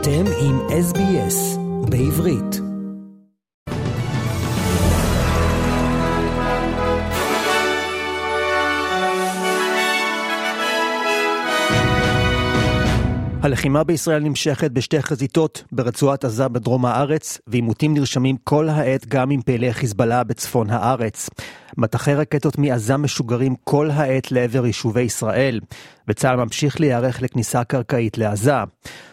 אתם עם SBS בעברית. הלחימה בישראל נמשכת בשתי חזיתות ברצועת עזה בדרום הארץ, ועימותים נרשמים כל העת גם עם פעילי חיזבאללה בצפון הארץ. מטחי רקטות מעזה משוגרים כל העת לעבר יישובי ישראל, וצה"ל ממשיך להיערך לכניסה קרקעית לעזה.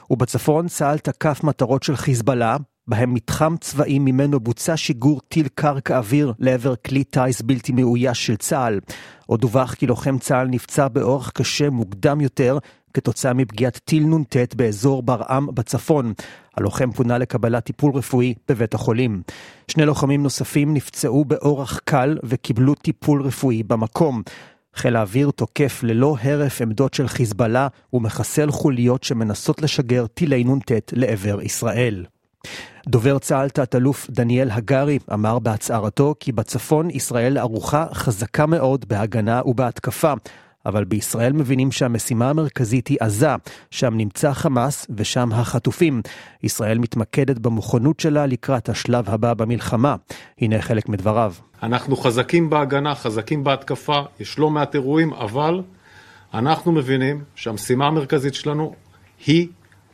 ובצפון צה"ל תקף מטרות של חיזבאללה, בהם מתחם צבאי ממנו בוצע שיגור טיל קרקע אוויר לעבר כלי טיס בלתי מאויש של צה"ל. עוד דווח כי לוחם צה"ל נפצע באורח קשה מוקדם יותר כתוצאה מפגיעת טיל נ"ט באזור ברעם בצפון. הלוחם פונה לקבלת טיפול רפואי בבית החולים. שני לוחמים נוספים נפצעו באורח קל וקיבלו טיפול רפואי במקום. חיל האוויר תוקף ללא הרף עמדות של חיזבאללה ומחסל חוליות שמנסות לשגר טילי נ"ט לעבר ישראל. דובר צה"ל תת-אלוף דניאל הגרי אמר בהצהרתו כי בצפון ישראל ערוכה חזקה מאוד בהגנה ובהתקפה. אבל בישראל מבינים שהמשימה המרכזית היא עזה, שם נמצא חמאס ושם החטופים. ישראל מתמקדת במוכנות שלה לקראת השלב הבא במלחמה. הנה חלק מדבריו. אנחנו חזקים בהגנה, חזקים בהתקפה, יש לא מעט אירועים, אבל אנחנו מבינים שהמשימה המרכזית שלנו היא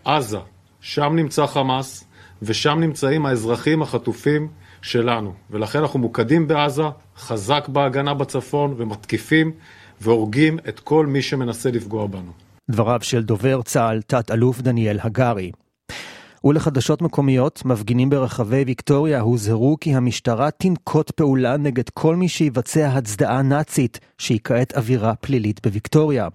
עזה. שם נמצא חמאס, ושם נמצאים האזרחים החטופים שלנו. ולכן אנחנו מוקדים בעזה, חזק בהגנה בצפון ומתקיפים והורגים את כל מי שמנסה לפגוע בנו. דבריו של דובר צה"ל, תת-אלוף דניאל הגרי. ולחדשות מקומיות, מפגינים ברחבי ויקטוריה הוזהרו כי המשטרה תנקוט פעולה נגד כל מי שיבצע הצדעה נאצית, שהיא כעת עבירה פלילית בוויקטוריה.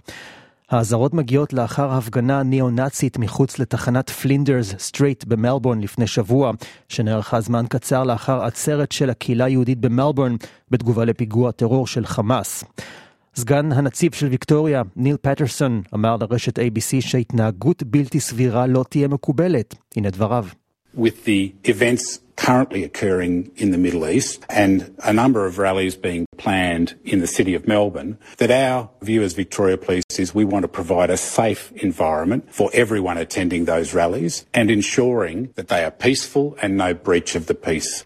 האזהרות מגיעות לאחר הפגנה ניאו-נאצית מחוץ לתחנת פלינדרס סטרייט במלבורן לפני שבוע, שנערכה זמן קצר לאחר עצרת של הקהילה היהודית במלבורן בתגובה לפיגוע טרור של חמאס. סגן הנציב של ויקטוריה, ניל פטרסון, אמר לרשת ABC שהתנהגות בלתי סבירה לא תהיה מקובלת. הנה דבריו. With the events currently occurring in the Middle East and a number of rallies being planned in the city of Melbourne, that our view as Victoria Police is we want to provide a safe environment for everyone attending those rallies and ensuring that they are peaceful and no breach of the peace.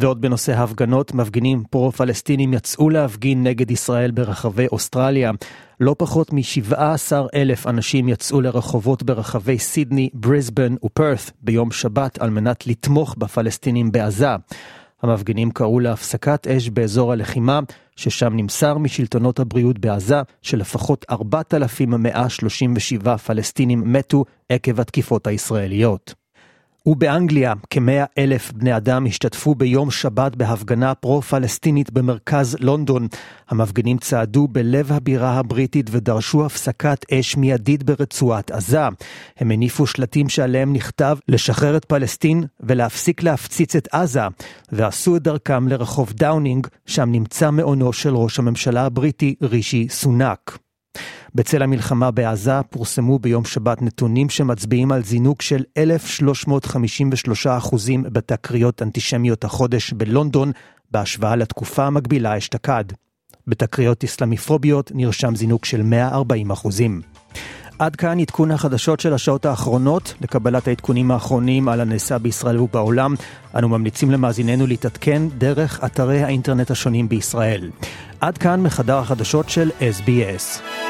ועוד בנושא ההפגנות, מפגינים פרו-פלסטינים יצאו להפגין נגד ישראל ברחבי אוסטרליה. לא פחות מ-17 אלף אנשים יצאו לרחובות ברחבי סידני, בריסבן ופרת ביום שבת על מנת לתמוך בפלסטינים בעזה. המפגינים קראו להפסקת אש באזור הלחימה, ששם נמסר משלטונות הבריאות בעזה שלפחות 4,137 פלסטינים מתו עקב התקיפות הישראליות. ובאנגליה כמאה אלף בני אדם השתתפו ביום שבת בהפגנה פרו-פלסטינית במרכז לונדון. המפגינים צעדו בלב הבירה הבריטית ודרשו הפסקת אש מיידית ברצועת עזה. הם הניפו שלטים שעליהם נכתב לשחרר את פלסטין ולהפסיק להפציץ את עזה, ועשו את דרכם לרחוב דאונינג, שם נמצא מעונו של ראש הממשלה הבריטי רישי סונאק. בצל המלחמה בעזה פורסמו ביום שבת נתונים שמצביעים על זינוק של 1,353 אחוזים בתקריות אנטישמיות החודש בלונדון, בהשוואה לתקופה המקבילה אשתקד. בתקריות אסלאמיפוביות נרשם זינוק של 140 אחוזים. עד כאן עדכון החדשות של השעות האחרונות. לקבלת העדכונים האחרונים על הנעשה בישראל ובעולם, אנו ממליצים למאזיננו להתעדכן דרך אתרי האינטרנט השונים בישראל. עד כאן מחדר החדשות של SBS.